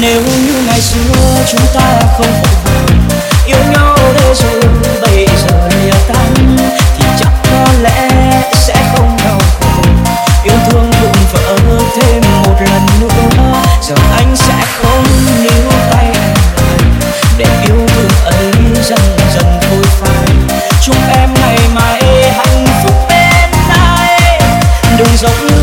nếu như ngày xưa chúng ta không phải yêu nhau để rồi bây giờ lìa tan, thì chắc có lẽ sẽ không đau khổ. Yêu thương vụn vỡ thêm một lần nữa, giờ anh sẽ không níu tay để yêu thương ấy dần dần thôi phai, chúc em ngày mai hạnh phúc bên ai. Đừng giống